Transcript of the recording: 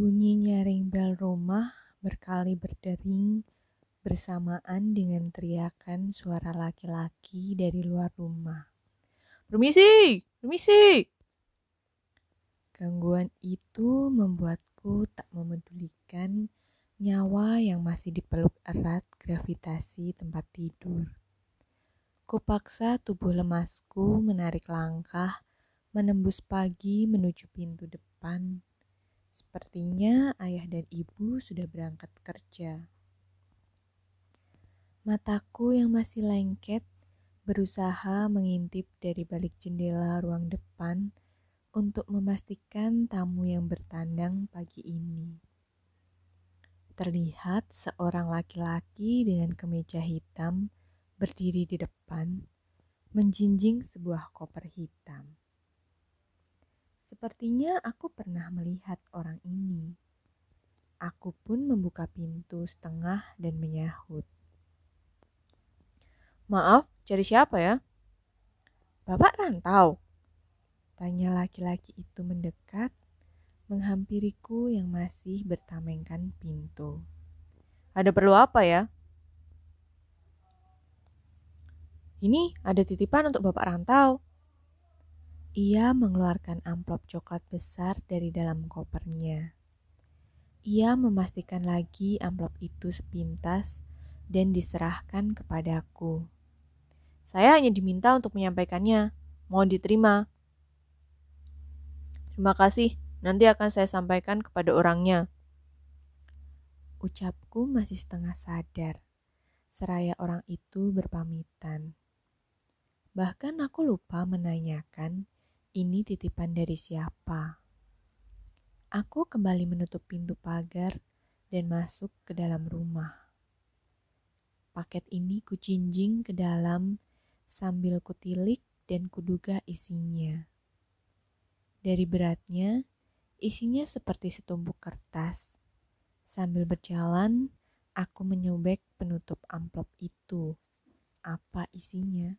Bunyi nyaring bel rumah berkali berdering bersamaan dengan teriakan suara laki-laki dari luar rumah. Permisi, permisi. Gangguan itu membuatku tak memedulikan nyawa yang masih dipeluk erat gravitasi tempat tidur. Kupaksa tubuh lemasku menarik langkah menembus pagi menuju pintu depan. Sepertinya ayah dan ibu sudah berangkat kerja. Mataku yang masih lengket berusaha mengintip dari balik jendela ruang depan untuk memastikan tamu yang bertandang pagi ini. Terlihat seorang laki-laki dengan kemeja hitam berdiri di depan, menjinjing sebuah koper hitam. Sepertinya aku pernah melihat orang ini. Aku pun membuka pintu setengah dan menyahut. Maaf, cari siapa ya? Bapak rantau? Tanya laki-laki itu mendekat, menghampiriku yang masih bertamengkan pintu. Ada perlu apa ya? Ini ada titipan untuk Bapak rantau. Ia mengeluarkan amplop coklat besar dari dalam kopernya. Ia memastikan lagi amplop itu sepintas dan diserahkan kepadaku. Saya hanya diminta untuk menyampaikannya. Mohon diterima. Terima kasih. Nanti akan saya sampaikan kepada orangnya. Ucapku masih setengah sadar. Seraya orang itu berpamitan. Bahkan aku lupa menanyakan ini titipan dari siapa. Aku kembali menutup pintu pagar dan masuk ke dalam rumah. Paket ini kucinjing ke dalam sambil kutilik dan kuduga isinya. Dari beratnya, isinya seperti setumpuk kertas. Sambil berjalan, aku menyobek penutup amplop itu. Apa isinya?